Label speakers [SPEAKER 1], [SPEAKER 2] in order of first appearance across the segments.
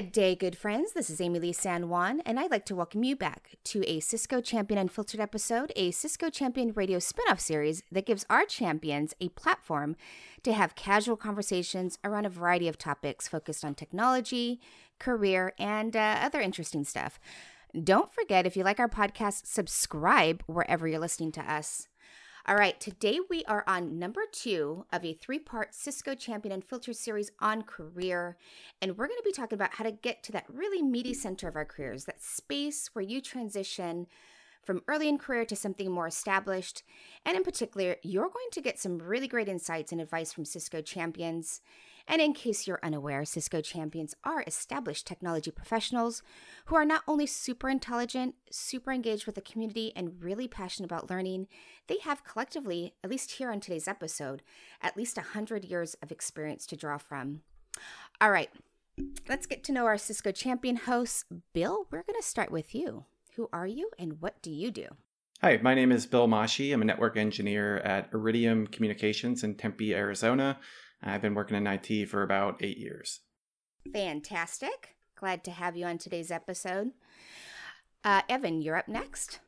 [SPEAKER 1] Good day, good friends. This is Amilee San Juan, and I'd like to welcome you back to a Cisco Champion Unfiltered episode, a Cisco Champion radio spin off series that gives our champions a platform to have casual conversations around a variety of topics focused on technology, career, and uh, other interesting stuff. Don't forget, if you like our podcast, subscribe wherever you're listening to us. All right, today we are on number two of a three part Cisco Champion Unfiltered series on career. And we're going to be talking about how to get to that really meaty center of our careers, that space where you transition from early in career to something more established. And in particular, you're going to get some really great insights and advice from Cisco champions. And in case you're unaware, Cisco champions are established technology professionals who are not only super intelligent, super engaged with the community, and really passionate about learning, they have collectively, at least here on today's episode, at least 100 years of experience to draw from. All right, let's get to know our Cisco champion hosts. Bill, we're going to start with you. Who are you and what do you do?
[SPEAKER 2] Hi, my name is Bill Mashi. I'm a network engineer at Iridium Communications in Tempe, Arizona. I've been working in IT for about eight years.
[SPEAKER 1] Fantastic. Glad to have you on today's episode. Uh, Evan, you're up next.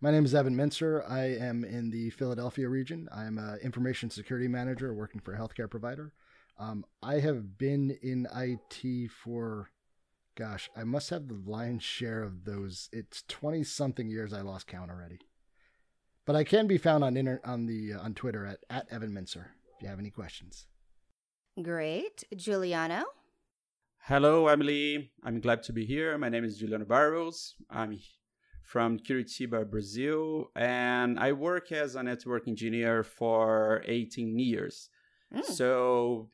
[SPEAKER 3] My name is Evan Mincer. I am in the Philadelphia region. I'm an information security manager working for a healthcare provider. Um, I have been in IT for, gosh, I must have the lion's share of those. It's 20 something years. I lost count already. But I can be found on inter- on the uh, on Twitter at, at Evan Mincer if you have any questions.
[SPEAKER 1] Great. Giuliano?
[SPEAKER 4] Hello, Emily. I'm glad to be here. My name is Juliano Barros. I'm from Curitiba, Brazil, and I work as a network engineer for 18 years. Mm. So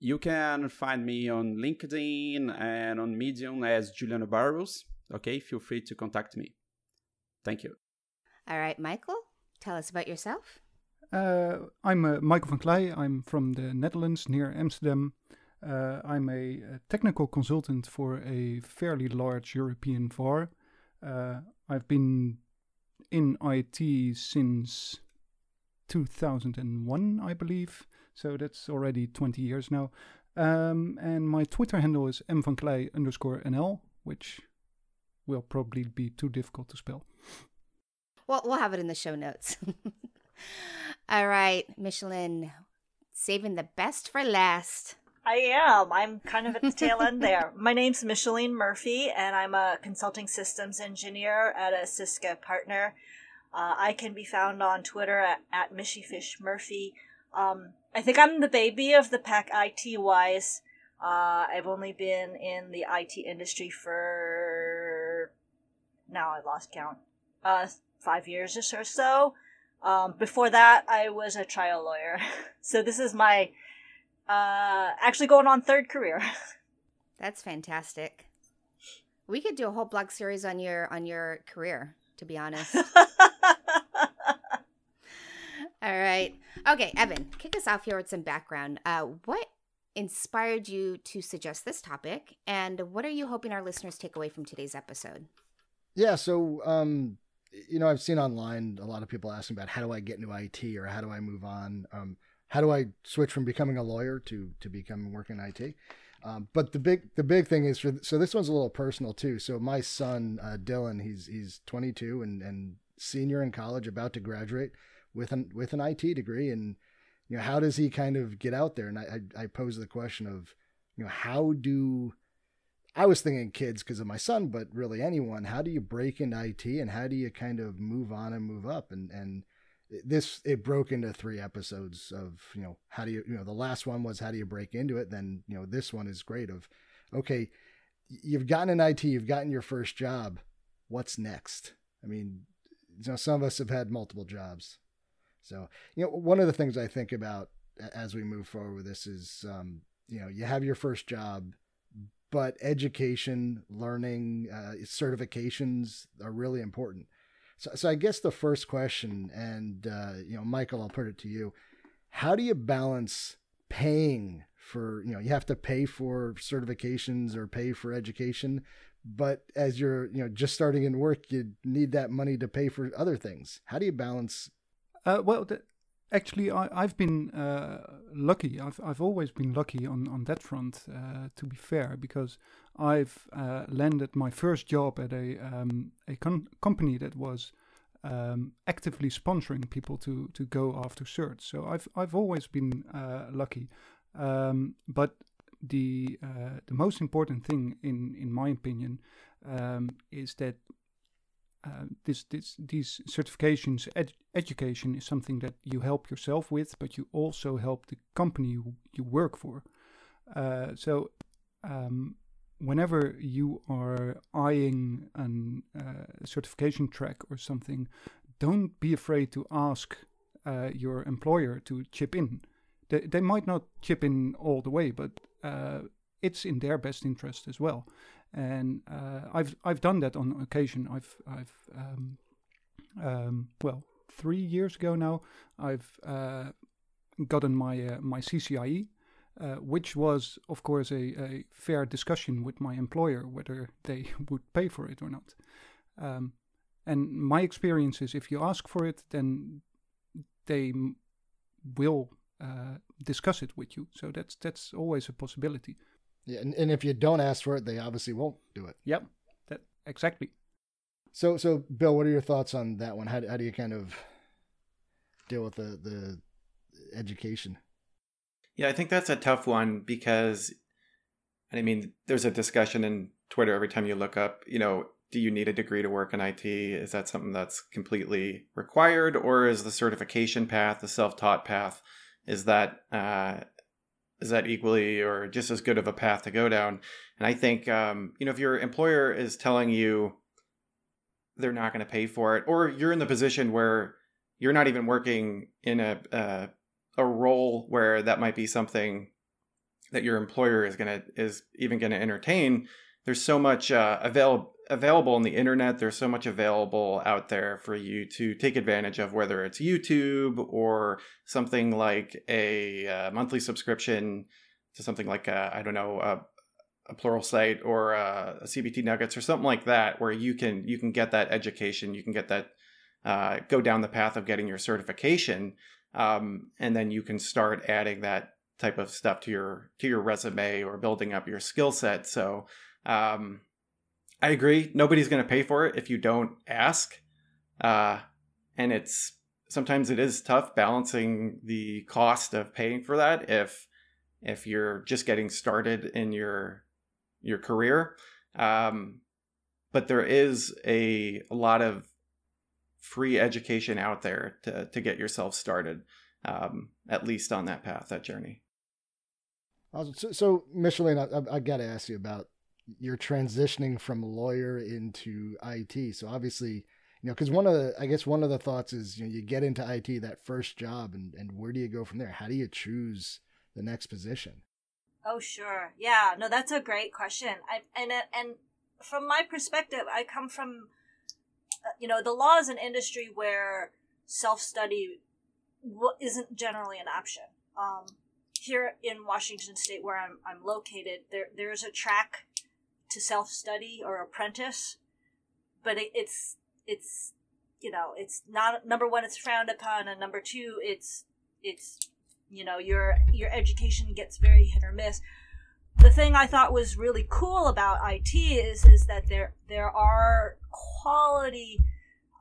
[SPEAKER 4] you can find me on LinkedIn and on Medium as Juliano Barros. Okay, feel free to contact me. Thank you.
[SPEAKER 1] All right, Michael, tell us about yourself.
[SPEAKER 5] Uh, I'm uh, Michael van Klei. I'm from the Netherlands near Amsterdam. Uh, I'm a, a, technical consultant for a fairly large European VAR. I've been in IT since 2001, I believe. So that's already 20 years now. Um, and my Twitter handle is mvanklei underscore nl, which will probably be too difficult to spell.
[SPEAKER 1] Well, we'll have it in the show notes. All right, Micheline, saving the best for last.
[SPEAKER 6] I am. I'm kind of at the tail end there. My name's Micheline Murphy, and I'm a consulting systems engineer at a Cisco partner. Uh, I can be found on Twitter at, at Murphy. Um, I think I'm the baby of the pack IT wise. Uh, I've only been in the IT industry for now I lost count. Uh, five years or so. Um, before that, I was a trial lawyer. so this is my uh, actually going on third career.
[SPEAKER 1] That's fantastic. We could do a whole blog series on your on your career, to be honest. All right. Okay, Evan, kick us off here with some background. Uh, what inspired you to suggest this topic, and what are you hoping our listeners take away from today's episode?
[SPEAKER 3] Yeah, so um, you know, I've seen online a lot of people asking about how do I get into IT or how do I move on? Um, how do I switch from becoming a lawyer to to becoming working in IT? Um, but the big the big thing is for so this one's a little personal too. So my son uh, Dylan, he's he's 22 and and senior in college, about to graduate with an with an IT degree, and you know how does he kind of get out there? And I I, I pose the question of you know how do I was thinking kids because of my son, but really anyone. How do you break into IT and how do you kind of move on and move up? And and this it broke into three episodes of you know how do you you know the last one was how do you break into it. Then you know this one is great of okay, you've gotten an IT, you've gotten your first job. What's next? I mean, you know some of us have had multiple jobs, so you know one of the things I think about as we move forward with this is um, you know you have your first job but education, learning, uh, certifications are really important. So, so I guess the first question, and uh, you know, Michael, I'll put it to you: How do you balance paying for you know you have to pay for certifications or pay for education, but as you're you know just starting in work, you need that money to pay for other things. How do you balance?
[SPEAKER 5] Uh, well, the, actually, I, have been uh, lucky. I've I've always been lucky on on that front. Uh, to be fair, because I've uh, landed my first job at a um, a com- company that was um, actively sponsoring people to to go after certs. So I've I've always been uh, lucky, um, but the uh, the most important thing in in my opinion um, is that uh, this this these certifications ed- education is something that you help yourself with, but you also help the company you, you work for. Uh, so um, whenever you are eyeing a uh, certification track or something, don't be afraid to ask uh, your employer to chip in. They, they might not chip in all the way, but uh, it's in their best interest as well. And uh, I've I've done that on occasion. I've I've um, um, well three years ago now. I've uh, gotten my uh, my CCIE, uh, which was, of course, a, a, fair discussion with my employer whether they would pay for it or not. Um, and my experience is if you ask for it, then they will uh, discuss it with you. So that's that's always a possibility.
[SPEAKER 3] Yeah, and, and if you don't ask for it, they obviously won't do it.
[SPEAKER 5] Yep, that exactly.
[SPEAKER 3] So so Bill, what are your thoughts on that one? How how do you kind of deal with the the education?
[SPEAKER 2] Yeah, I think that's a tough one because, I mean, there's a discussion in Twitter every time you look up, you know, do you need a degree to work in IT? Is that something that's completely required, or is the certification path, the self-taught path, is that uh, is that equally or just as good of a path to go down? And I think, um, you know, if your employer is telling you they're not going to pay for it, or you're in the position where you're not even working in a uh, a role where that might be something that your employer is gonna is even gonna entertain. There's so much uh, available available on the internet. There's so much available out there for you to take advantage of, whether it's YouTube or something like a uh, monthly subscription to something like I I don't know a, a site or a, a, CBT Nuggets or something like that, where you can you can get that education, you can get that uh, go down the path of getting your certification um, and then you can start adding that type of stuff to your to your resume or building up your skill set so um, i agree nobody's going to pay for it if you don't ask uh, and it's sometimes it is tough balancing the cost of paying for that if if you're just getting started in your your career um, but there is a, a lot of free education out there to, to get yourself started, um, at least on that path, that journey.
[SPEAKER 3] Awesome. So, so Micheline, I, I, I got to ask you about your transitioning from lawyer into IT. So obviously, you know, because one of the, I guess one of the thoughts is, you know, you get into IT that first job, and and where do you go from there? How do you choose the next position?
[SPEAKER 6] Oh, sure. Yeah. No, that's a great question. I, and and from my perspective, I come from you know, the law is an industry where self study isn't generally an option. Um, here in Washington State, where I'm, I'm located, there there's a track to self study or apprentice, but it, it's it's you know it's not number one it's frowned upon and number two it's it's you know your your education gets very hit or miss the thing I thought was really cool about IT is is that there there are quality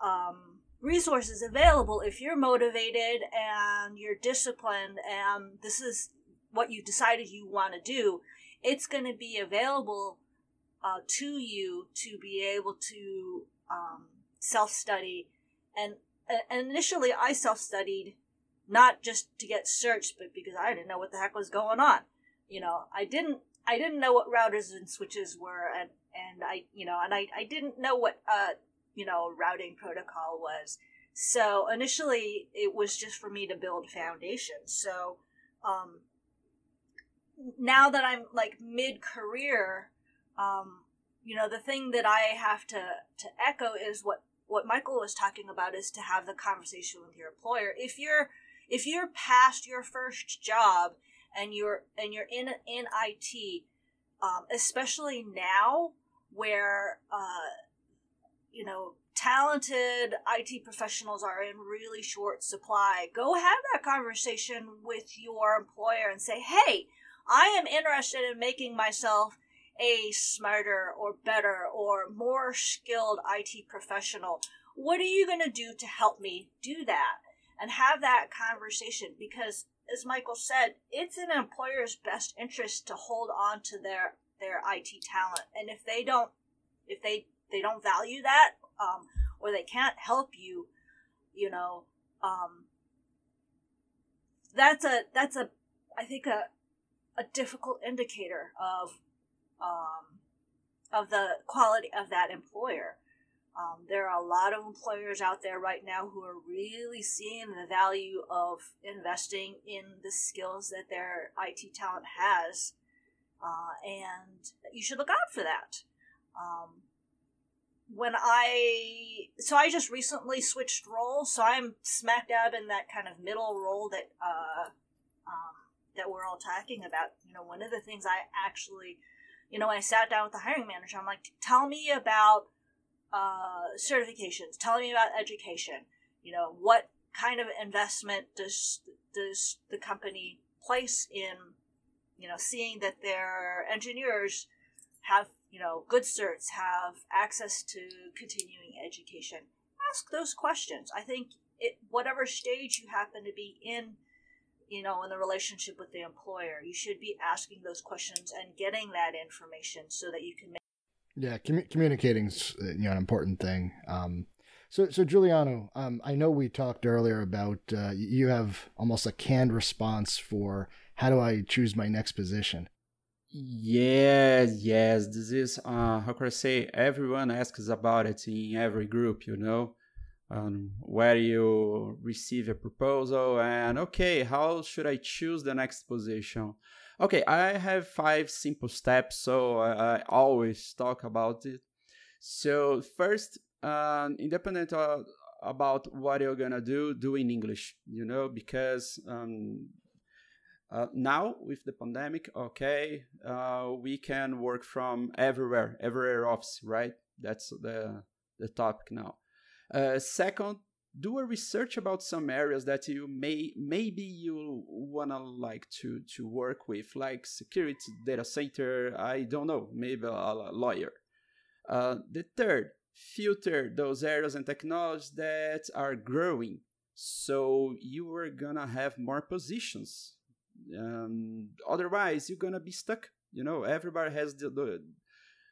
[SPEAKER 6] um, resources available if you're motivated and you're disciplined and this is what you decided you want to do. It's going to be available uh, to you to be able to um, self study and and initially I self studied not just to get certs but because I didn't know what the heck was going on you know i didn't I didn't know what routers and switches were, and and I you know and I I didn't know what uh you know routing protocol was. So initially, it was just for me to build foundations. So um, now that I'm like mid career, um, you know, the thing that I have to to echo is what what Michael was talking about is to have the conversation with your employer. If you're if you're past your first job and you're and you're in in IT, um, especially now where uh, you know talented IT professionals are in really short supply. Go have that conversation with your employer and say, "Hey, I am interested in making myself a smarter or better or more skilled IT professional. What are you going to do to help me do that? And have that conversation because as Michael said, it's an employer's best interest to hold on to their their IT talent. And if they don't if they they don't value that um, or they can't help you, you know, um, that's a that's a I think a a difficult indicator of um, of the quality of that employer. Um, there are a lot of employers out there right now who are really seeing the value of investing in the skills that their IT talent has, uh, and you should look out for that. Um, when I so I just recently switched roles, so I'm smack dab in that kind of middle role that uh, um, that we're all talking about. You know, one of the things I actually, you know, when I sat down with the hiring manager. I'm like, tell me about uh, certifications. Tell me about education. You know, what kind of investment does does the company place in, you know, seeing that their engineers have you know good certs, have access to continuing education. Ask those questions. I think it whatever stage you happen to be in you know, in the relationship with the employer. You should be asking those questions and getting that information so that you can make.
[SPEAKER 3] Yeah, com- communicating's uh, you know an important thing. Um, so, so Giuliano, um, I know we talked earlier about uh, you have almost a canned response for how do I choose my next position.
[SPEAKER 4] Yes, yes. This is uh, how can I say? Everyone asks about it in every group, you know um, where you receive a proposal and okay how should i choose the next position? Okay i have five simple steps so i, I always talk about it. So first um, independent of, about what you're gonna do do in english you know because um, uh, now with the pandemic okay uh, we can work from everywhere everywhere office right? That's the the topic now uh, second, do a research about some areas that you may maybe you wanna like to to work with, like security, data center. I don't know, maybe a, lawyer. Uh, the third, filter those areas and technologies that are growing, so you are gonna have more positions. Um, otherwise, you're gonna be stuck. You know, everybody has the, the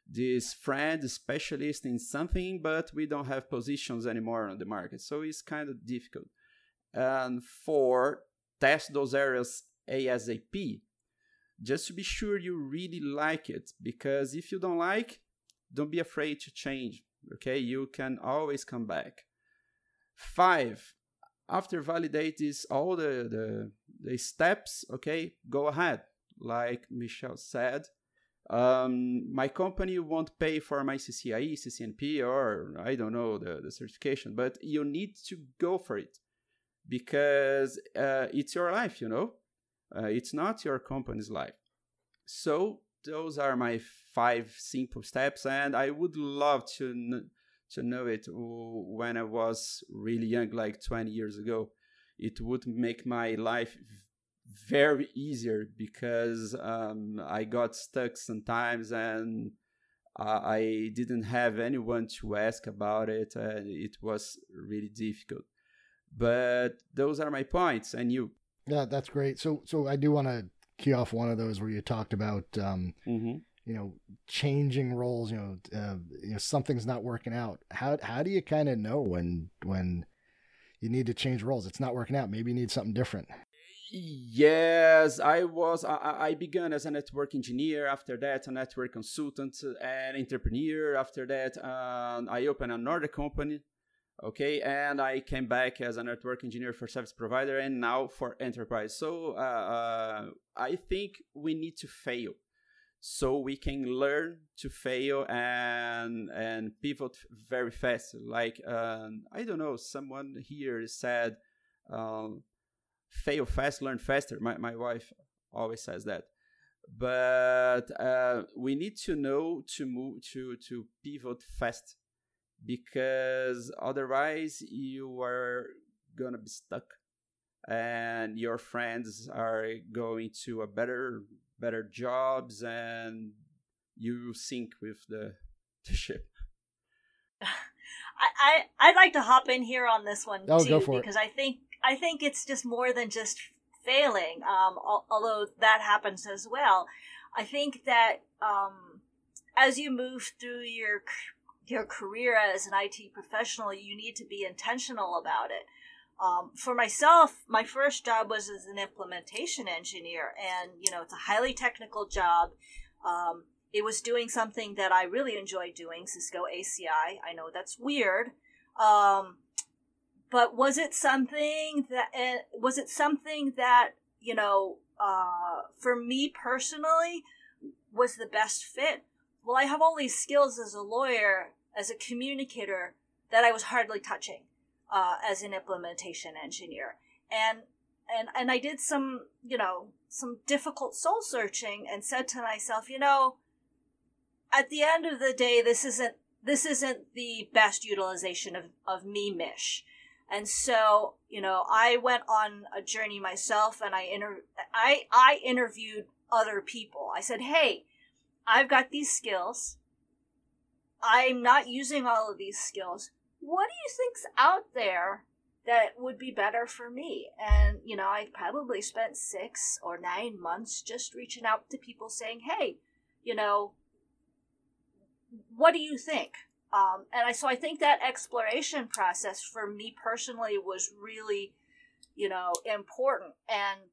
[SPEAKER 4] this friend specialist in something, but we don't have positions anymore on the market. So it's kind of difficult. And for test those areas ASAP, just to be sure you really like it. Because if you don't like, don't be afraid to change. Okay, you can always come back. Five, after validate this all the, the the steps, okay, go ahead. Like Michelle said, um, my company won't pay for my CCIE, CCNP, or I don't know the, the certification, but you need to go for it because uh, it's your life, you know? Uh, it's not your company's life. So, those are my five simple steps, and I would love to, to know it when I was really young, like 20 years ago. It would make my life very easier because um, I got stuck sometimes and uh, I didn't have anyone to ask about it. and it was really difficult. But those are my points, and you.
[SPEAKER 3] Yeah, that's great. So, so I do want to key off one of those where you talked about, um,
[SPEAKER 4] mm-hmm.
[SPEAKER 3] you know, changing roles. You know, uh, you know, something's not working out. How how do you kind of know when when you need to change roles? It's not working out. Maybe you need something different.
[SPEAKER 4] Yes, I was. I, I began as a network engineer. After that, a network consultant and entrepreneur. After that, um, I opened another company. Okay, and I came back as a network engineer for service provider, and now for enterprise. So uh, uh, I think we need to fail, so we can learn to fail and and pivot very fast. Like um, I don't know, someone here said. Um, fail fast, learn faster. My, my wife always says that. But uh, we need to know to move to to pivot fast because otherwise you are gonna be stuck and your friends are going to a better better jobs and you sink with the, the ship.
[SPEAKER 6] I, I I'd like to hop in here on this one
[SPEAKER 3] oh,
[SPEAKER 6] too because
[SPEAKER 3] it.
[SPEAKER 6] I think I think it's just more than just failing. Um, although that happens as well. I think that um, as you move through your your career as an IT professional, you need to be intentional about it. Um, for myself, my first job was as an implementation engineer, and you know it's a highly technical job. Um, it was doing something that I really enjoyed doing, Cisco ACI. I know that's weird, um, but was it something that uh, was it something that you know uh, for me personally was the best fit? Well, I have all these skills as a lawyer, as a communicator that I was hardly touching uh, as an implementation engineer. And and and I did some, you know, some difficult soul searching and said to myself, you know, at the end of the day, this isn't this isn't the best utilization of, of me, Mish. And so, you know, I went on a journey myself and I inter- I I interviewed other people. I said, "Hey, I've got these skills. I'm not using all of these skills what do you think's out there that would be better for me? And, you know, I probably spent six or nine months just reaching out to people saying, hey, you know, what do you think? Um, and I, so I think that exploration process for me personally was really, you know, important. And,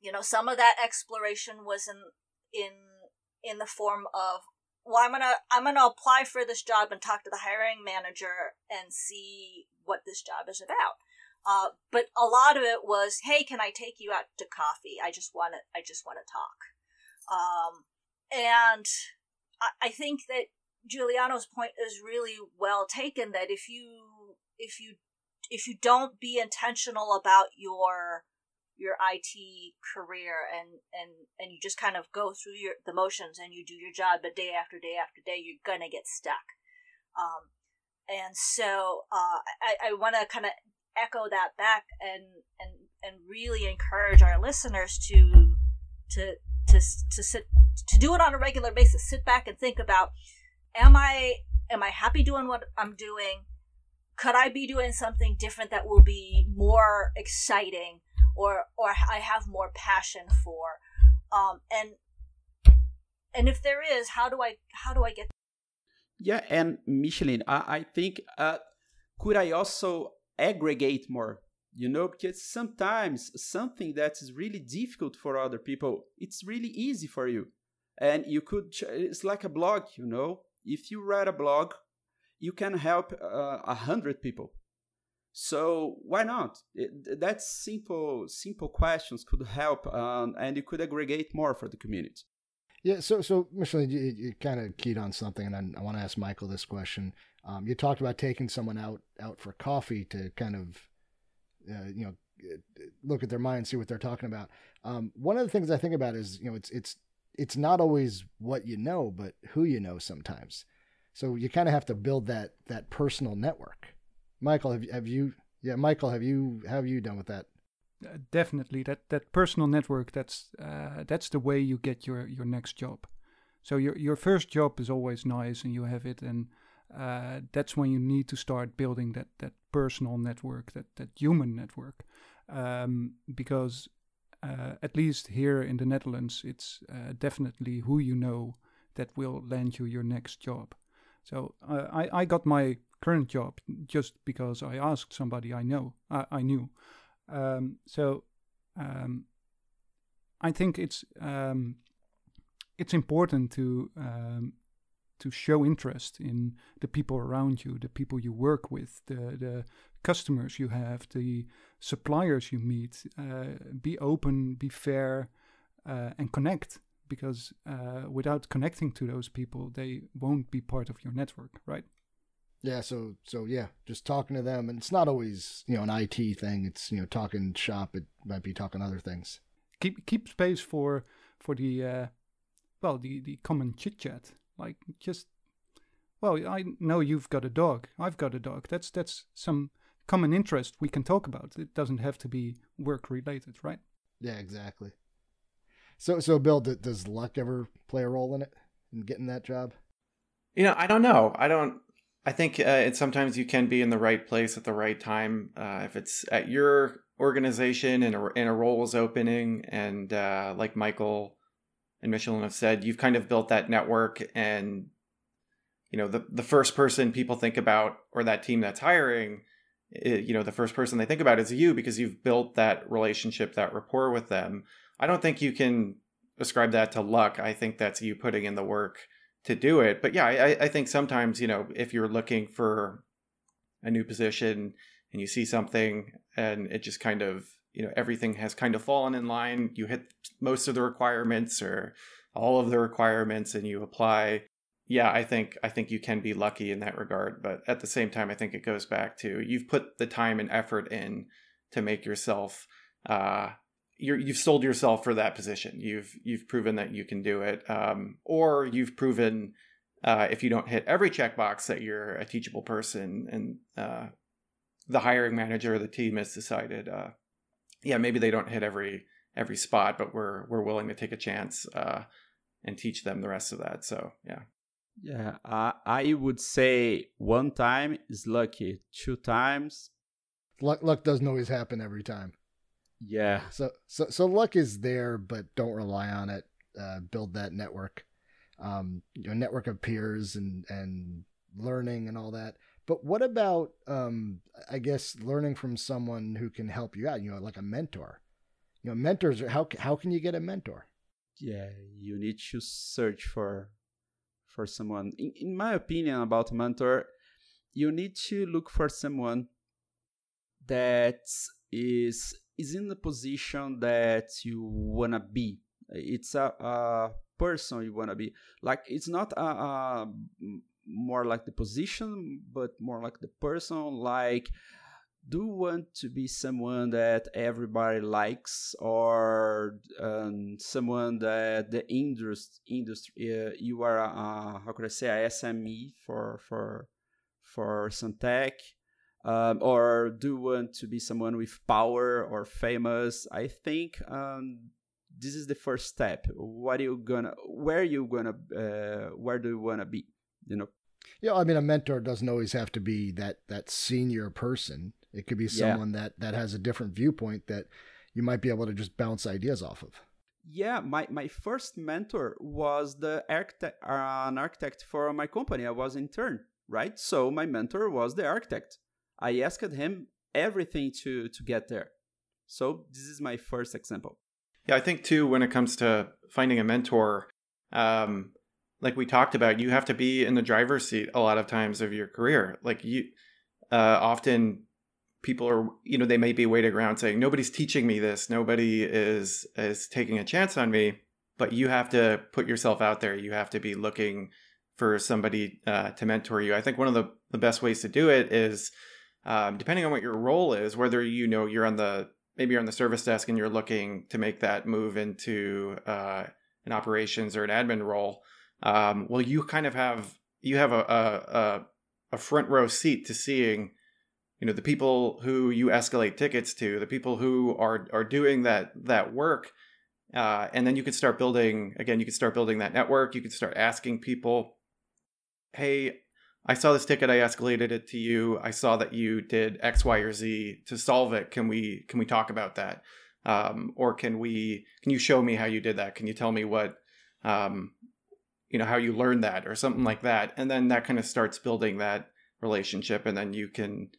[SPEAKER 6] you know, some of that exploration was in, in, in the form of well i'm gonna i'm gonna apply for this job and talk to the hiring manager and see what this job is about. Uh, but a lot of it was hey can i take you out to coffee? I just want to i just want to talk. Um, and I, I think that giuliano's point is really well taken that if you if you if you don't be intentional about your your IT career and and and you just kind of go through your the motions and you do your job, but day after day after day, you're gonna get stuck. Um, and so uh, I, I want to kind of echo that back and and and really encourage our listeners to to to to sit to do it on a regular basis. Sit back and think about: Am I am I happy doing what I'm doing? Could I be doing something different that will be more exciting? or or I have more passion for, um, and and if there is, how do I how do I get?
[SPEAKER 4] Yeah, and Micheline, I, I think uh, could I also aggregate more? You know, because sometimes something that is really difficult for other people, it's really easy for you, and you could. It's like a blog, you know. If you write a blog, you can help uh, a uh, hundred people so why not? It, that simple simple questions could help, um, and you could aggregate more for the community.
[SPEAKER 3] Yeah. So so Micheline, you, you kind of keyed on something, and I, I want to ask Michael this question. Um, you talked about taking someone out out for coffee to kind of, uh, you know, look at their mind, see what they're talking about. Um, one of the things I think about is, you know, it's it's it's not always what you know, but who you know sometimes. So you kind of have to build that that personal network. Michael, have, have you? Yeah, Michael, have you? Have you done with that?
[SPEAKER 5] Uh, definitely, that that personal network. That's uh, that's the way you get your your next job. So your your first job is always nice, and you have it, and uh, that's when you need to start building that that personal network, that that human network, um, because uh, at least here in the Netherlands, it's uh, definitely who you know that will land you your next job. So uh, I I got my current job just because I asked somebody I know I, I knew. Um, so um, I think it's um, it's important to um, to show interest in the people around you, the people you work with, the the customers you have, the suppliers you meet. Uh, be open, be fair, uh, and connect. Because uh, without connecting to those people, they won't be part of your network, right?
[SPEAKER 3] Yeah, so so yeah, just talking to them, and it's not always you know an IT thing. It's you know talking shop. It might be talking other things.
[SPEAKER 5] Keep keep space for for the uh, well the the common chit chat. Like just well, I know you've got a dog. I've got a dog. That's that's some common interest we can talk about. It doesn't have to be work related, right?
[SPEAKER 3] Yeah, exactly. So so Bill, does luck ever play a role in it? in getting that job?
[SPEAKER 2] You know, I don't know. I don't. I think uh, it, sometimes you can be in the right place at the right time. Uh, if it's at your organization and a, and a role is opening, and uh, like Michael and Micheline have said, you've kind of built that network, and you know the the first person people think about or that team that's hiring, it, you know, the first person they think about is you because you've built that relationship, that rapport with them. I don't think you can ascribe that to luck. I think that's you putting in the work to do it. But yeah, I, I think sometimes, you know, if you're looking for a new position and you see something and it just kind of, you know, everything has kind of fallen in line, you hit most of the requirements or all of the requirements and you apply. Yeah, I think I think you can be lucky in that regard, but at the same time I think it goes back to you've put the time and effort in to make yourself uh you have sold yourself for that position. You've you've proven that you can do it, um, or you've proven uh, if you don't hit every checkbox that you're a teachable person, and uh, the hiring manager or the team has decided, uh, yeah, maybe they don't hit every every spot, but we're we're willing to take a chance uh, and teach them the rest of that. So yeah.
[SPEAKER 4] Yeah, I I would say one time is lucky. Two times,
[SPEAKER 3] luck luck doesn't always happen every time.
[SPEAKER 4] Yeah.
[SPEAKER 3] So so so luck is there, but don't rely on it. Uh, build that network, um, you know, network of peers and and learning and all that. But what about, um, I guess, learning from someone who can help you out? You know, like a mentor. You know, mentors. Are, how how can you get a mentor?
[SPEAKER 4] Yeah, you need to search for for someone. In, in my opinion, about mentor, you need to look for someone that is is in the position that you wanna be. It's a, a person you wanna be. Like it's not a, a more like the position, but more like the person. Like, do want to be someone that everybody likes, or um, someone that the industry industry uh, you are a, how could I say a SME for for for some tech um, or do want to be someone with power or famous. I think um, this is the first step. What are you gonna where are you gonna uh, where do you want to be you know?
[SPEAKER 3] Yeah i mean a mentor doesn't always have to be that that senior person it could be someone yeah. that that has a different viewpoint that you might be able to just bounce ideas off of
[SPEAKER 4] yeah my, my first mentor was the architect uh, an architect for my company i was intern right so my mentor was the architect I asked him everything to to get there. So this is my first example.
[SPEAKER 2] Yeah, I think too when it comes to finding a mentor, um, like we talked about, you have to be in the driver's seat a lot of times of your career. Like you, uh, often people are, you know, they may be waiting around saying nobody's teaching me this, nobody is is taking a chance on me. But you have to put yourself out there. You have to be looking for somebody uh, to mentor you. I think one of the, the best ways to do it is um, depending on what your role is, whether you know you're on the maybe you're on the service desk and you're looking to make that move into uh, an operations or an admin role, um, well, you kind of have you have a, a a front row seat to seeing you know the people who you escalate tickets to the people who are are doing that that work uh, and then you could start building again you could start building that network you could start asking people hey I saw this ticket. I escalated it to you. I saw that you did X, Y, or Z to solve it. Can we can we talk about that? Um, or can we can you show me how you did that? Can you tell me what um, you know how you learned that or something like that? And then that kind of starts building that relationship, and then you can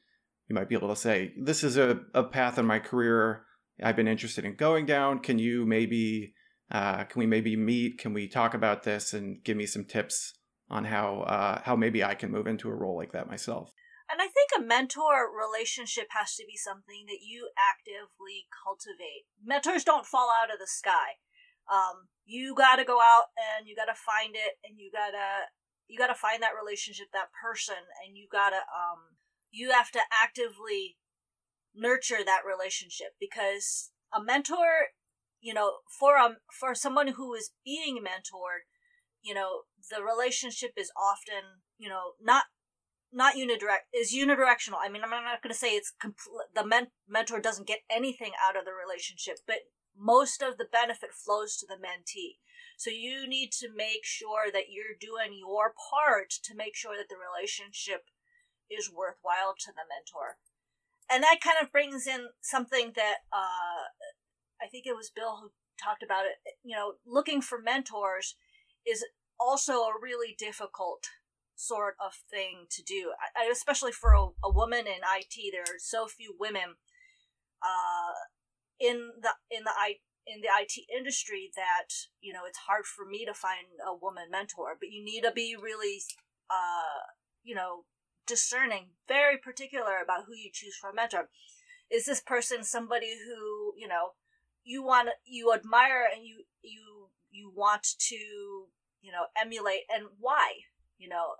[SPEAKER 2] you might be able to say, this is a, a path in my career I've been interested in going down. Can you maybe uh, can we maybe meet? Can we talk about this and give me some tips on how uh, how maybe I can move into a role like that myself.
[SPEAKER 6] And I think a mentor relationship has to be something that you actively cultivate. Mentors don't fall out of the sky. Um, you got to go out and you got to find it, and you gotta you got to find that relationship, that person, and you gotta um you have to actively nurture that relationship because a mentor, you know, for a for someone who is being mentored, you know the relationship is often you know not not unidirect is unidirectional i mean i'm not going to say it's complete the men- mentor doesn't get anything out of the relationship but most of the benefit flows to the mentee. So you need to make sure that you're doing your part to make sure that the relationship is worthwhile to the mentor. And that kind of brings in something that uh, I think it was Bill who talked about it. You know, looking for mentors is also a really difficult sort of thing to do, I, especially for a, a, woman in IT. There are so few women uh, in the in the I, in the IT industry that you know it's hard for me to find a woman mentor. But you need to be really, uh, you know, discerning, very particular about who you choose for a mentor. Is this person somebody who you know you want you admire and you you you want to you know emulate and why you know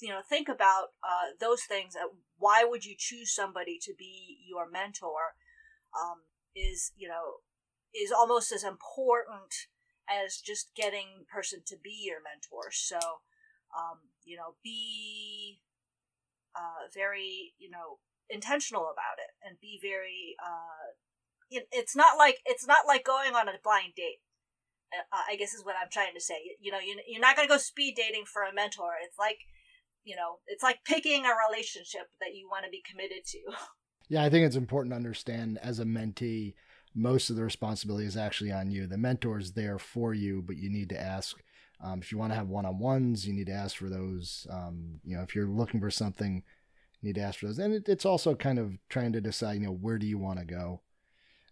[SPEAKER 6] you know think about uh, those things why would you choose somebody to be your mentor um, is you know is almost as important as just getting the person to be your mentor so um, you know be uh, very you know intentional about it and be very uh, it's not like it's not like going on a blind date uh, i guess is what i'm trying to say. You know you, you're not going to go speed dating for a mentor. It's like you know it's like picking a relationship that you want to be committed to.
[SPEAKER 3] Yeah i think it's important to understand as a mentee most of the responsibility is actually on you. The mentor is there for you but you need to ask um, if you want to have one-on-ones you need to ask for those um, you know if you're looking for something you need to ask for those and it, it's also kind of trying to decide you know where do you want to go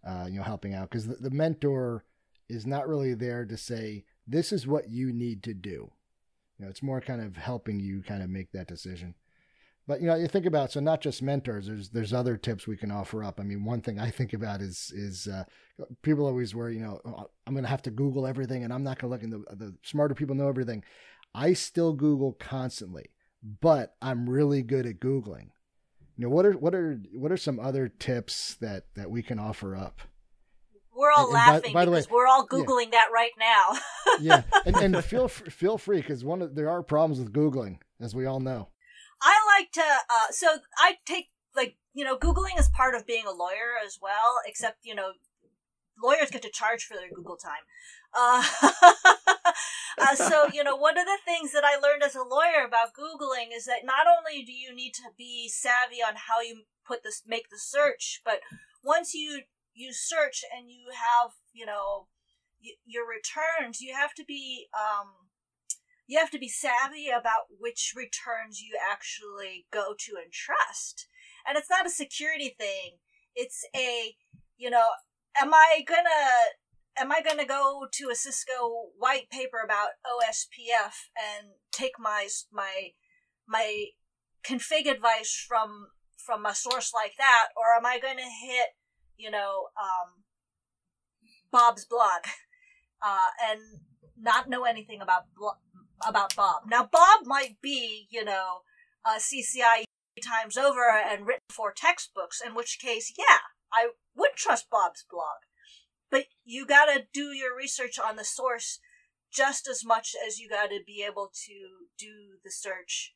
[SPEAKER 3] uh, you know, helping out because the, the mentor is not really there to say this is what you need to do. You know, it's more kind of helping you kind of make that decision. But you know, you think about so not just mentors. There's there's other tips we can offer up. I mean, one thing I think about is is uh, people always worry. You know, oh, I'm going to have to Google everything, and I'm not going to look. in the the smarter people know everything. I still Google constantly, but I'm really good at Googling you know what are what are what are some other tips that that we can offer up
[SPEAKER 6] we're all and, laughing by, by because way, we're all googling yeah. that right now
[SPEAKER 3] yeah and, and feel feel free because one of, there are problems with googling as we all know
[SPEAKER 6] i like to uh, so i take like you know googling is part of being a lawyer as well except you know lawyers get to charge for their google time. Uh, uh, so, you know, one of the things that I learned as a lawyer about Googling is that not only do you need to be savvy on how you put this, make the search, but once you, you search and you have, you know, y- your returns, you have to be, um, you have to be savvy about which returns you actually go to and trust. And it's not a security thing. It's a, you know, am I gonna am I to go to a Cisco white paper about OSPF and take my my my config advice from from a source like that, or am I to hit you know um, Bob's blog uh, and not know anything about about Bob? Now Bob might be you know a CCIE times over and written four textbooks, in which case, yeah, I would trust Bob's blog but you got to do your research on the source just as much as you got to be able to do the search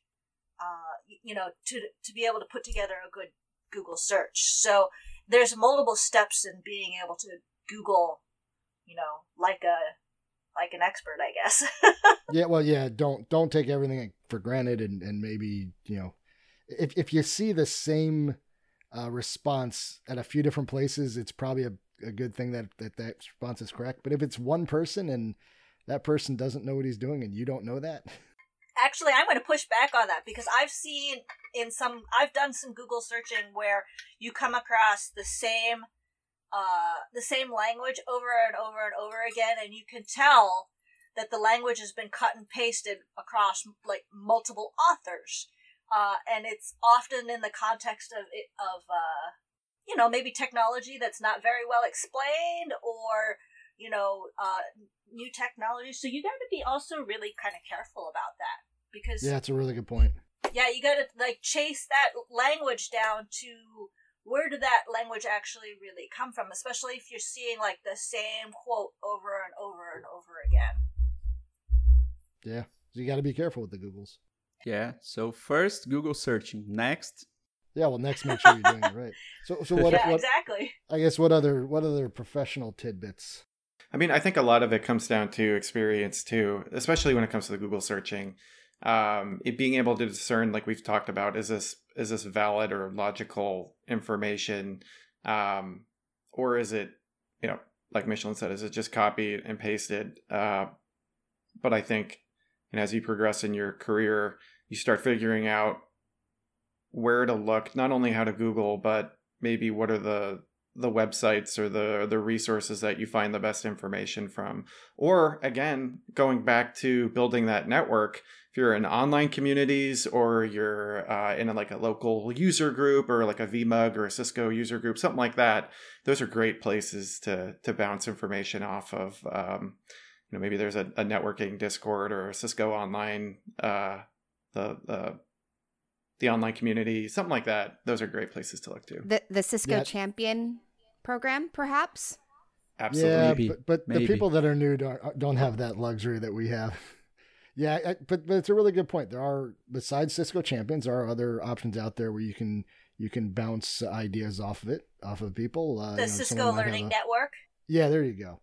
[SPEAKER 6] uh, you know to to be able to put together a good google search so there's multiple steps in being able to google you know like a like an expert i guess
[SPEAKER 3] yeah well yeah don't don't take everything for granted and and maybe you know if, if you see the same uh, response at a few different places it's probably a a good thing that, that that response is correct. But if it's one person and that person doesn't know what he's doing and you don't know that,
[SPEAKER 6] actually, I'm going to push back on that because I've seen in some, I've done some Google searching where you come across the same, uh, the same language over and over and over again, and you can tell that the language has been cut and pasted across like multiple authors. Uh, and it's often in the context of of uh, you know, maybe technology that's not very well explained or, you know, uh, new technology. So you got to be also really kind of careful about that because.
[SPEAKER 3] Yeah, that's a really good point.
[SPEAKER 6] Yeah, you got to like chase that language down to where did that language actually really come from, especially if you're seeing like the same quote over and over and over again.
[SPEAKER 3] Yeah, so you got to be careful with the Googles.
[SPEAKER 4] Yeah, so first Google searching, next
[SPEAKER 3] Yeah, well, next make sure you're doing it right. So, so what?
[SPEAKER 6] yeah,
[SPEAKER 3] what
[SPEAKER 6] exactly.
[SPEAKER 3] I guess what other what other professional tidbits?
[SPEAKER 2] I mean, I think a lot of it comes down to experience too, especially when it comes to the Google searching. Um, it being able to discern, like we've talked about, is this is this valid or logical information, um, or is it, you know, like Micheline said, is it just copied and pasted? Uh, but I think, and as you progress in your career, you start figuring out where to look, not only how to Google, but maybe what are the the websites or the the resources that you find the best information from or again going back to building that network if you're in online communities or you're uh, in a, like a local user group or like a vmug or a cisco user group something like that those are great places to to bounce information off of um, you know maybe there's a, a, networking discord or a cisco online uh, the the the online community, something like that. Those are great places to look to.
[SPEAKER 1] The the Cisco yeah. Champion program, perhaps.
[SPEAKER 2] Absolutely,
[SPEAKER 3] yeah, Maybe. but, but Maybe. the people that are new don't don't have that luxury that we have. Yeah, I, but but it's a really good point. There are besides Cisco Champions, there are other options out there where you can you can bounce ideas off of it, off of people.
[SPEAKER 6] Uh, the you know, Cisco Learning a, Network.
[SPEAKER 3] Yeah, there you go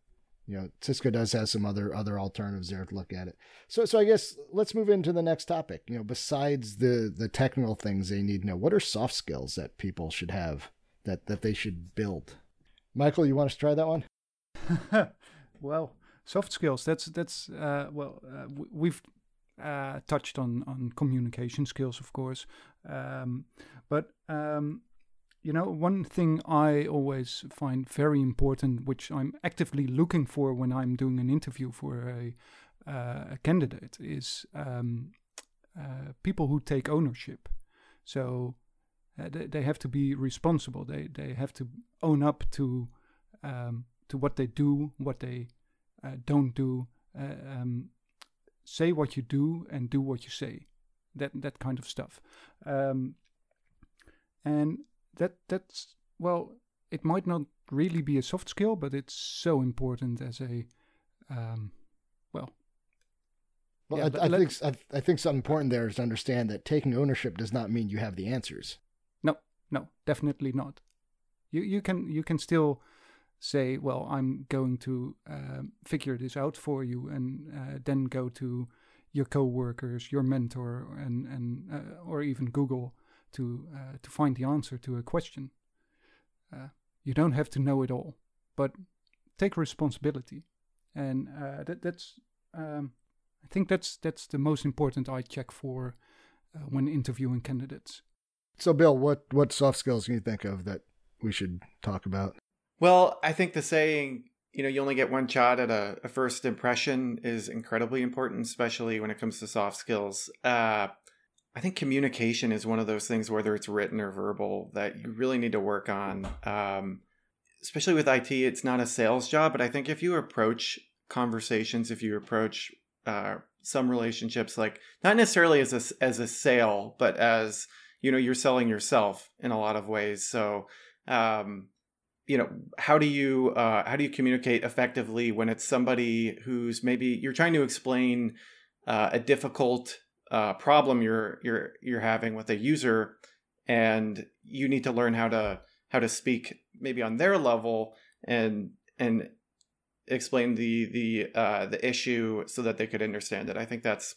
[SPEAKER 3] you know cisco does have some other other alternatives there to look at it so so i guess let's move into the next topic you know besides the the technical things they need to know what are soft skills that people should have that that they should build michael you want to try that one
[SPEAKER 5] well soft skills that's that's uh, well uh, we've uh, touched on on communication skills of course um, but um, you know, one thing I always find very important, which I'm actively looking for when I'm doing an interview for a, uh, a candidate, is um, uh, people who take ownership. So uh, they, they have to be responsible. They they have to own up to um, to what they do, what they uh, don't do. Uh, um, say what you do and do what you say. That that kind of stuff. Um, and that that's well, it might not really be a soft skill, but it's so important as a um, well.
[SPEAKER 3] Well, yeah, I, I think I, I think something important there is to understand that taking ownership does not mean you have the answers.
[SPEAKER 5] No, no, definitely not. You you can you can still say, well, I'm going to uh, figure this out for you, and uh, then go to your coworkers, your mentor, and and uh, or even Google to uh, to find the answer to a question. Uh, you don't have to know it all, but take responsibility, and uh, that that's um, I think that's that's the most important I check for when interviewing candidates.
[SPEAKER 3] So, Bill, what what soft skills can you think of that we should talk about?
[SPEAKER 2] Well, I think the saying you know you only get one shot at a, a, first impression is incredibly important especially when it comes to soft skills uh, I think communication is one of those things, whether it's written or verbal, that you really need to work on. Um, especially with IT, it's not a sales job, but I think if you approach conversations, if you approach uh, some relationships, like not necessarily as a, as a sale, but as you know, you're selling yourself in a lot of ways. So, um, you know, how do you uh, how do you communicate effectively when it's somebody who's maybe you're trying to explain uh, a difficult uh, problem you're you're you're having with a user, and you need to learn how to how to speak maybe on their level and and explain the the uh, the issue so that they could understand it. I think that's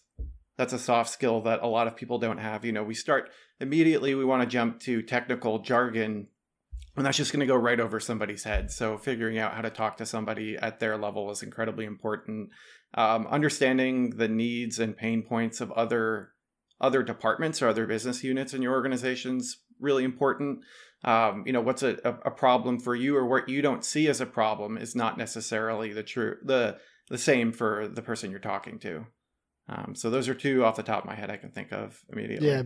[SPEAKER 2] that's a soft skill that a lot of people don't have. You know, we start immediately we want to jump to technical jargon and that's just going to go right over somebody's head. So figuring out how to talk to somebody at their level is incredibly important. Um, understanding the needs and pain points of other other departments or other business units in your organization's really important. Um, you know, what's a, a problem for you or what you don't see as a problem is not necessarily the true the the same for the person you're talking to. Um, so those are two off the top of my head I can think of immediately.
[SPEAKER 3] Yeah,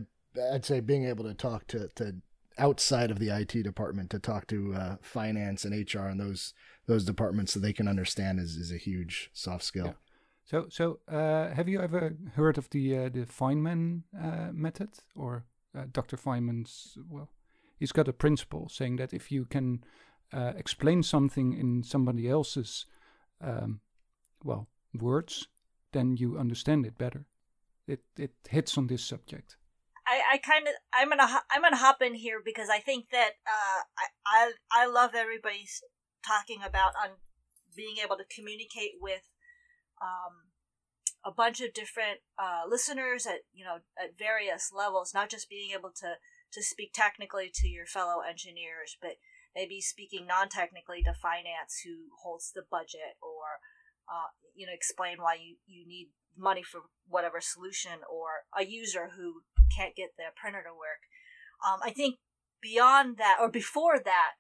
[SPEAKER 3] I'd say being able to talk to to outside of the IT department to talk to uh, finance and HR and those those departments so they can understand is, is a huge soft skill. Yeah.
[SPEAKER 5] So so uh, have you ever heard of the uh, the Feynman uh, method or uh, Dr. Feynman's well he's got a principle saying that if you can uh, explain something in somebody else's um, well words then you understand it better. It it hits on this subject.
[SPEAKER 6] I, kind of I'm gonna I'm gonna hop in here because I think that uh, I I I love everybody's talking about on being able to communicate with um, a bunch of different uh, listeners at you know at various levels, not just being able to to speak technically to your fellow engineers, but maybe speaking non-technically to finance who holds the budget or uh, you know explain why you, you need money for whatever solution or a user who can't get their printer to work um, i think beyond that or before that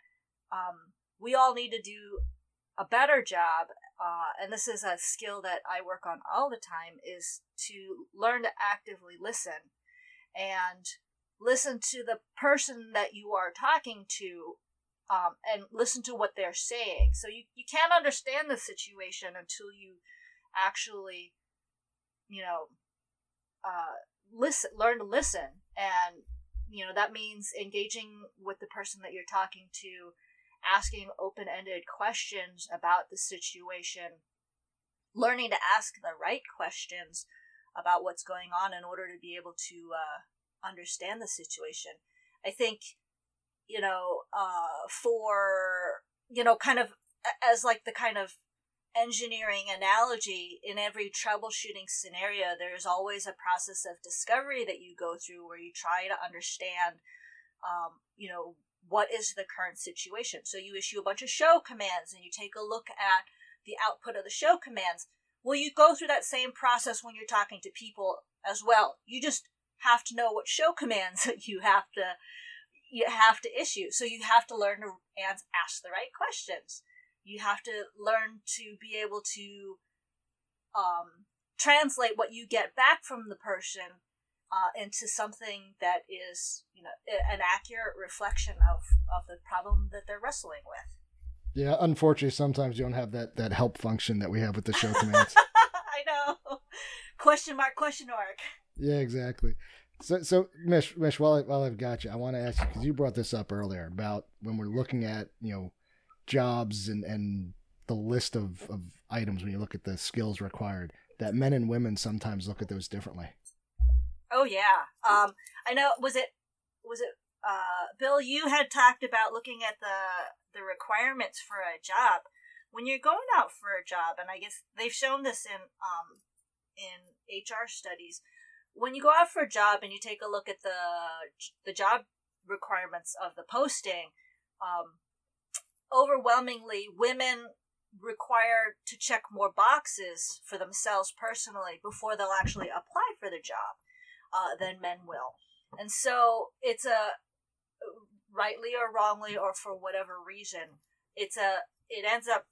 [SPEAKER 6] um, we all need to do a better job uh, and this is a skill that i work on all the time is to learn to actively listen and listen to the person that you are talking to um, and listen to what they're saying. So you, you can't understand the situation until you actually, you know, uh, listen, learn to listen. And, you know, that means engaging with the person that you're talking to, asking open ended questions about the situation, learning to ask the right questions about what's going on in order to be able to uh, understand the situation. I think you know, uh, for, you know, kind of as like the kind of engineering analogy in every troubleshooting scenario, there's always a process of discovery that you go through where you try to understand, um, you know, what is the current situation. So you issue a bunch of show commands and you take a look at the output of the show commands. Well, you go through that same process when you're talking to people as well. You just have to know what show commands you have to you have to issue. So you have to learn to ask the right questions. You have to learn to be able to um, translate what you get back from the person uh, into something that is, you know, an accurate reflection of, of the problem that they're wrestling with.
[SPEAKER 3] Yeah, unfortunately, sometimes you don't have that, that help function that we have with the show commands.
[SPEAKER 6] I know. Question mark, question mark.
[SPEAKER 3] Yeah, exactly. So, so Mish, Mish, while I, while I've got you, I want to ask you because you brought this up earlier about when we're looking at you know jobs and and the list of of items when you look at the skills required that men and women sometimes look at those differently.
[SPEAKER 6] Oh yeah, um, I know. Was it was it uh, Bill? You had talked about looking at the the requirements for a job when you're going out for a job, and I guess they've shown this in um in HR studies when you go out for a job and you take a look at the the job requirements of the posting, um, overwhelmingly women require to check more boxes for themselves personally before they'll actually apply for the job uh, than men will. And so it's a rightly or wrongly or for whatever reason, it's a it ends up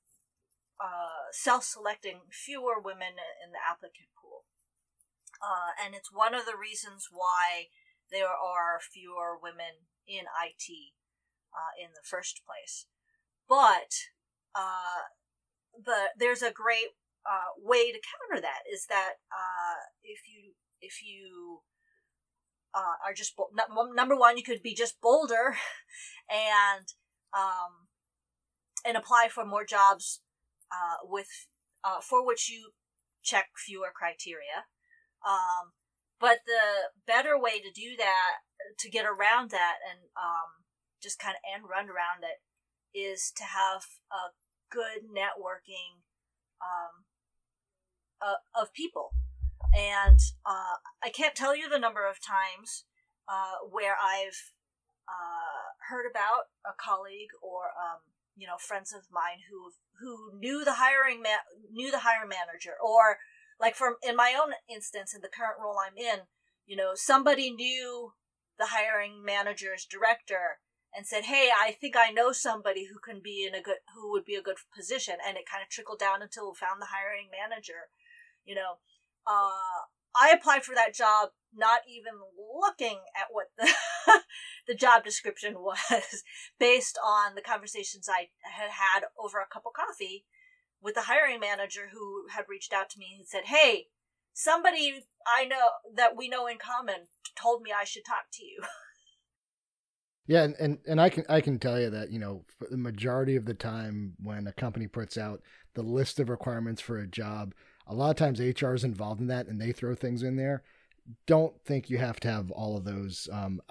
[SPEAKER 6] uh, self-selecting fewer women in the applicant pool, uh, and it's one of the reasons why there are fewer women in IT uh, in the first place. But uh, the there's a great uh, way to counter that is that uh, if you if you uh, are just number one, you could be just bolder and um, and apply for more jobs with for which you check fewer criteria. Um, but the better way to do that, to get around that and um, just kind of end run around it, is to have a good networking um, uh, of people. And uh, I can't tell you the number of times uh, where I've uh, heard about a colleague or um, you know friends of mine who who knew the hiring ma- knew the hiring manager or like from in my own instance in the current role I'm in, you know, somebody knew the hiring manager's director and said, "Hey, I think I know somebody who can be in a good who would be a good position," and it kind of trickled down until we found the hiring manager. You know, uh, I applied for that job not even looking at what the the job description was, based on the conversations I had had over a cup of coffee with the hiring manager who had reached out to me and said, "Hey, somebody I know that we know in common told me I should talk to you."
[SPEAKER 3] Yeah, and, and, and I can I can tell you that you know the majority of the time when a company puts out the list of requirements for a job, a lot of times HR is involved in that and they throw things in there. don't think you have to have all of those. Um,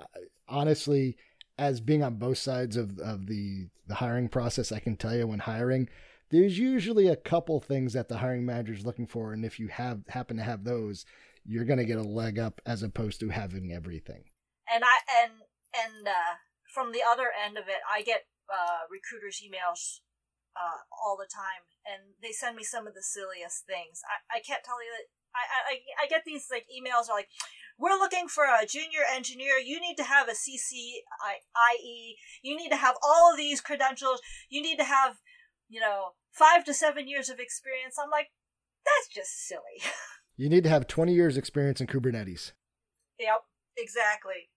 [SPEAKER 3] honestly, as being on both sides of, of the, the hiring process, I can tell you when hiring, there's usually a couple things that the hiring manager is looking for. And if you have happen to have those, you're going to get a leg up as opposed to having everything.
[SPEAKER 6] And I, and, and, uh, from the other end of it, I get, uh, recruiters emails, uh, all the time and they send me some of the silliest things. I, I can't tell you that I, I, I get these like emails are like, we're looking for a junior engineer. You need to have a CCIE. You need to have all of these credentials. You need to have, you know, five to seven years of experience. I'm like, that's just silly.
[SPEAKER 3] you need to have 20 years experience in Kubernetes.
[SPEAKER 6] Yep, exactly.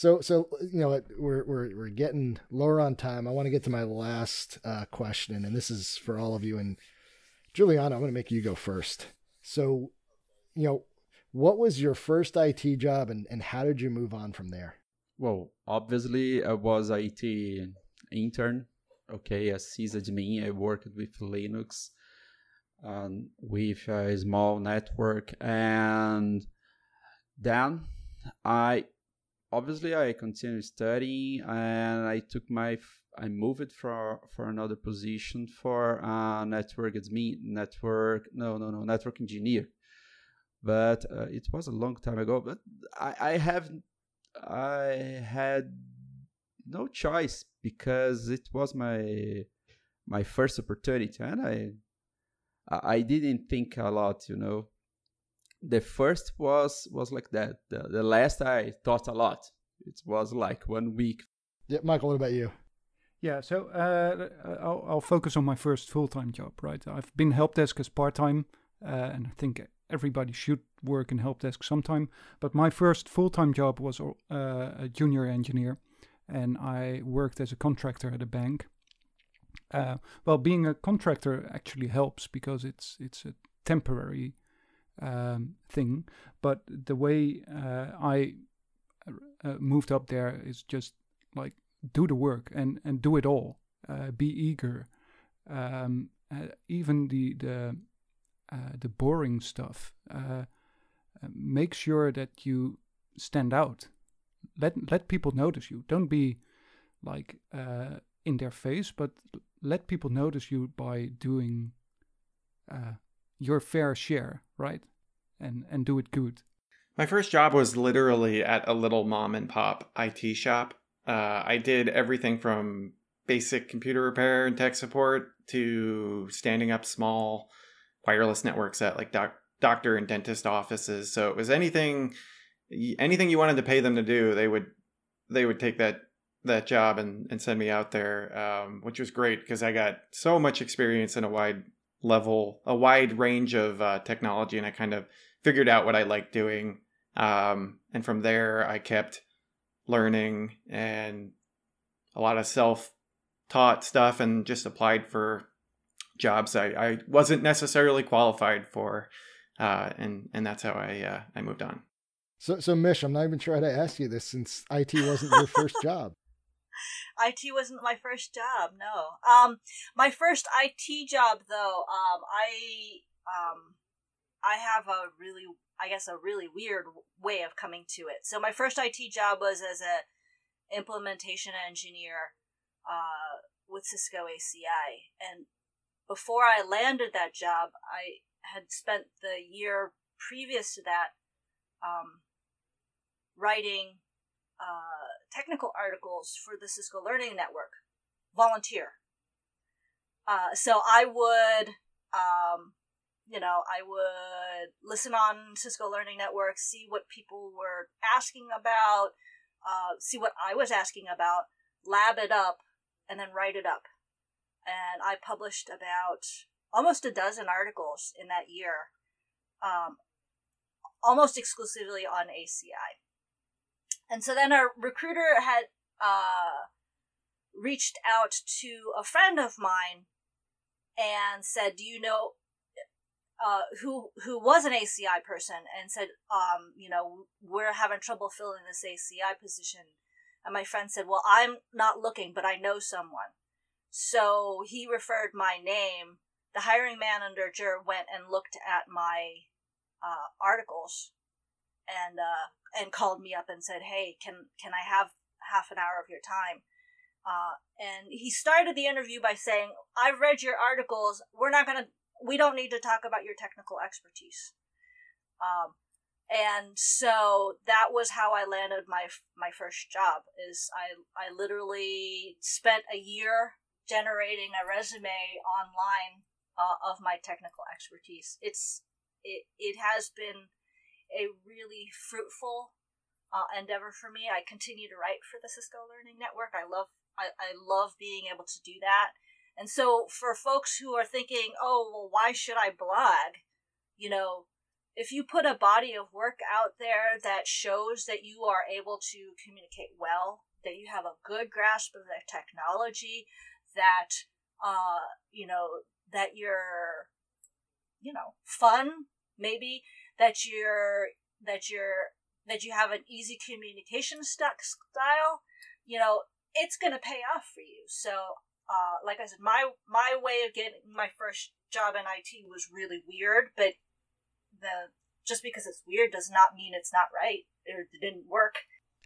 [SPEAKER 3] So, so you know, we're we're we're getting lower on time. I want to get to my last uh, question, and this is for all of you. And Juliana, I'm going to make you go first. So, you know, what was your first IT job and, and how did you move on from there?
[SPEAKER 4] Well, obviously, I was IT intern. Okay, as sysadmin, I worked with Linux um, with a small network. And then I obviously I continued studying and I took my I moved for for another position for uh, network admin network no no no network engineer but uh, it was a long time ago. But I, I have I had no choice because it was my my first opportunity, and I I didn't think a lot, you know. The first was was like that. The, the last I thought a lot. It was like one week.
[SPEAKER 3] Yeah, Michael. What about you?
[SPEAKER 5] Yeah, so uh, I'll, I'll, focus on my first full time job. Right, I've been help desk as part time, uh, and I think everybody should work in help desk sometime. But my first full time job was uh, a junior engineer, and I worked as a contractor at a bank. Uh, well, being a contractor actually helps because it's it's a temporary um, thing. But the way uh, I uh, moved up there is just like do the work and and do it all. Uh, be eager. Um, uh, even the the uh, the boring stuff. Uh, uh, make sure that you stand out. Let let people notice you. Don't be like uh, in their face, but let people notice you by doing uh, your fair share, right? And and do it good.
[SPEAKER 2] My first job was literally at a little mom and pop IT shop. Uh, I did everything from basic computer repair and tech support to standing up small wireless networks at like doc- doctor and dentist offices. So it was anything anything you wanted to pay them to do, they would they would take that that job and, and send me out there, um, which was great because I got so much experience in a wide level, a wide range of uh, technology, and I kind of figured out what I liked doing. Um, and from there, I kept learning and a lot of self taught stuff and just applied for jobs I, I wasn't necessarily qualified for, uh, and and that's how I uh, I moved on.
[SPEAKER 3] So so Mish, I'm not even sure how to ask you this since IT wasn't your first job.
[SPEAKER 6] IT wasn't my first job. No. Um, my first IT job though. Um, I um, I have a really, I guess, a really weird way of coming to it. So my first IT job was as a implementation engineer uh, with Cisco ACI, and before I landed that job, I had spent the year previous to that um, writing uh, technical articles for the Cisco Learning Network, volunteer. Uh, so I would, um, you know, I would listen on Cisco Learning Network, see what people were asking about, uh, see what I was asking about, lab it up, and then write it up and I published about almost a dozen articles in that year, um, almost exclusively on ACI. And so then a recruiter had uh, reached out to a friend of mine and said, "Do you know uh, who who was an ACI person?" And said, um, "You know, we're having trouble filling this ACI position." And my friend said, "Well, I'm not looking, but I know someone." So he referred my name. The hiring manager went and looked at my uh, articles and uh, and called me up and said, "Hey, can can I have half an hour of your time?" Uh, and he started the interview by saying, "I've read your articles. We're not gonna. We don't need to talk about your technical expertise." Um, and so that was how I landed my my first job. Is I I literally spent a year generating a resume online uh, of my technical expertise. It's it it has been a really fruitful uh, endeavor for me. I continue to write for the Cisco Learning Network. I love I, I love being able to do that. And so for folks who are thinking, oh well, why should I blog? You know, if you put a body of work out there that shows that you are able to communicate well, that you have a good grasp of the technology, that uh, you know that you're you know fun maybe that you're that you're that you have an easy communication style you know it's going to pay off for you so uh, like i said my my way of getting my first job in it was really weird but the just because it's weird does not mean it's not right or it didn't work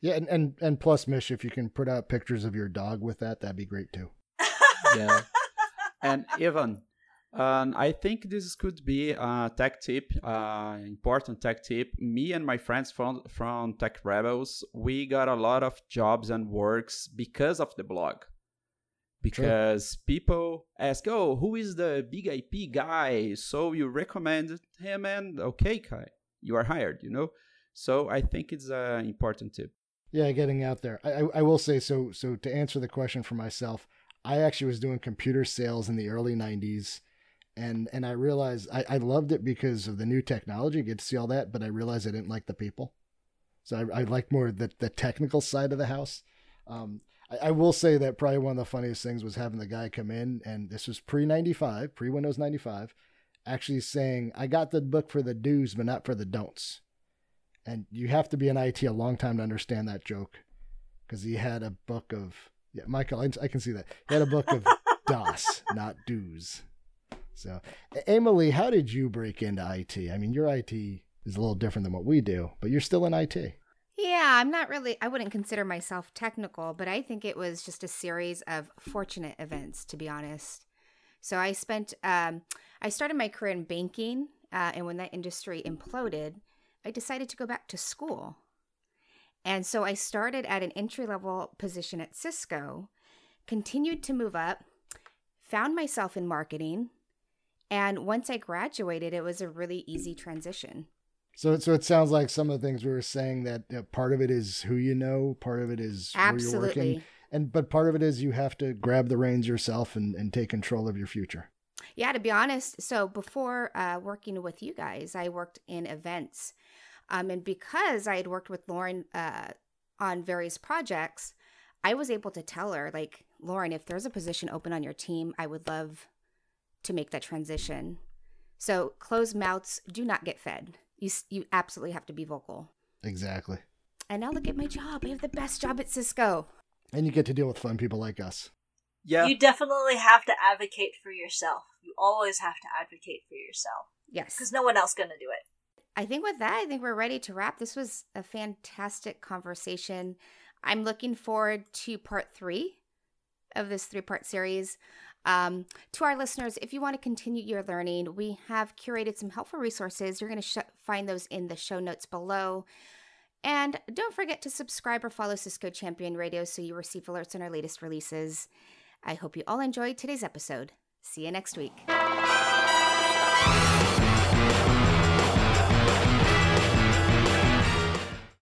[SPEAKER 3] yeah and and, and plus mish if you can put out pictures of your dog with that that'd be great too
[SPEAKER 4] yeah. And Evan, um, I think this could be a tech tip, uh, important tech tip. Me and my friends from from Tech Rebels, we got a lot of jobs and works because of the blog. Because people ask, "Oh, who is the big IP guy?" So you recommend him, and okay, Kai, you are hired. You know. So I think it's an important tip.
[SPEAKER 3] Yeah, getting out there. I, I, I will say so. So to answer the question for myself, I actually was doing computer sales in the early 90s and and I realized I, I loved it because of the new technology, get to see all that, but I realized I didn't like the people. So I, I liked more the, the technical side of the house. Um, I, I, will say that probably one of the funniest things was having the guy come in, and this was pre 95, pre Windows 95, actually saying, I got the book for the do's, but not for the don'ts. And you have to be in IT a long time to understand that joke because he had a book of yeah, Michael, I, I can see that. He had a book of DOS, not do's. So, Amilee, how did you break into IT? I mean, your IT is a little different than what we do, but you're still in IT.
[SPEAKER 1] Yeah, I'm not really, I wouldn't consider myself technical, but I think it was just a series of fortunate events, to be honest. So I spent, um, I started my career in banking, uh, and when that industry imploded, I decided to go back to school. And so I started at an entry level position at Cisco, continued to move up, found myself in marketing. And once I graduated, it was a really easy transition.
[SPEAKER 3] So, so it sounds like some of the things we were saying that part of it is who you know, part of it is Absolutely. where you're working, and but part of it is you have to grab the reins yourself and, and take control of your future.
[SPEAKER 1] Yeah, to be honest, so before uh, working with you guys, I worked in events. Um, and because I had worked with Lauren uh, on various projects, I was able to tell her, like, Lauren, if there's a position open on your team, I would love to make that transition. So closed mouths do not get fed. You you absolutely have to be vocal.
[SPEAKER 3] Exactly.
[SPEAKER 1] And now look at my job. I have the best job at Cisco.
[SPEAKER 3] And you get to deal with fun people like us.
[SPEAKER 6] Yeah. You definitely have to advocate for yourself. You always have to advocate for yourself.
[SPEAKER 1] Yes.
[SPEAKER 6] Because no one else going to do it.
[SPEAKER 1] I think with that, I think we're ready to wrap. This was a fantastic conversation. I'm looking forward to part three of this three part series. Um, to our listeners, if you want to continue your learning, we have curated some helpful resources. You're going to sh- find those in the show notes below. And don't forget to subscribe or follow Cisco Champion Radio so you receive alerts on our latest releases. I hope you all enjoyed today's episode. See you next week.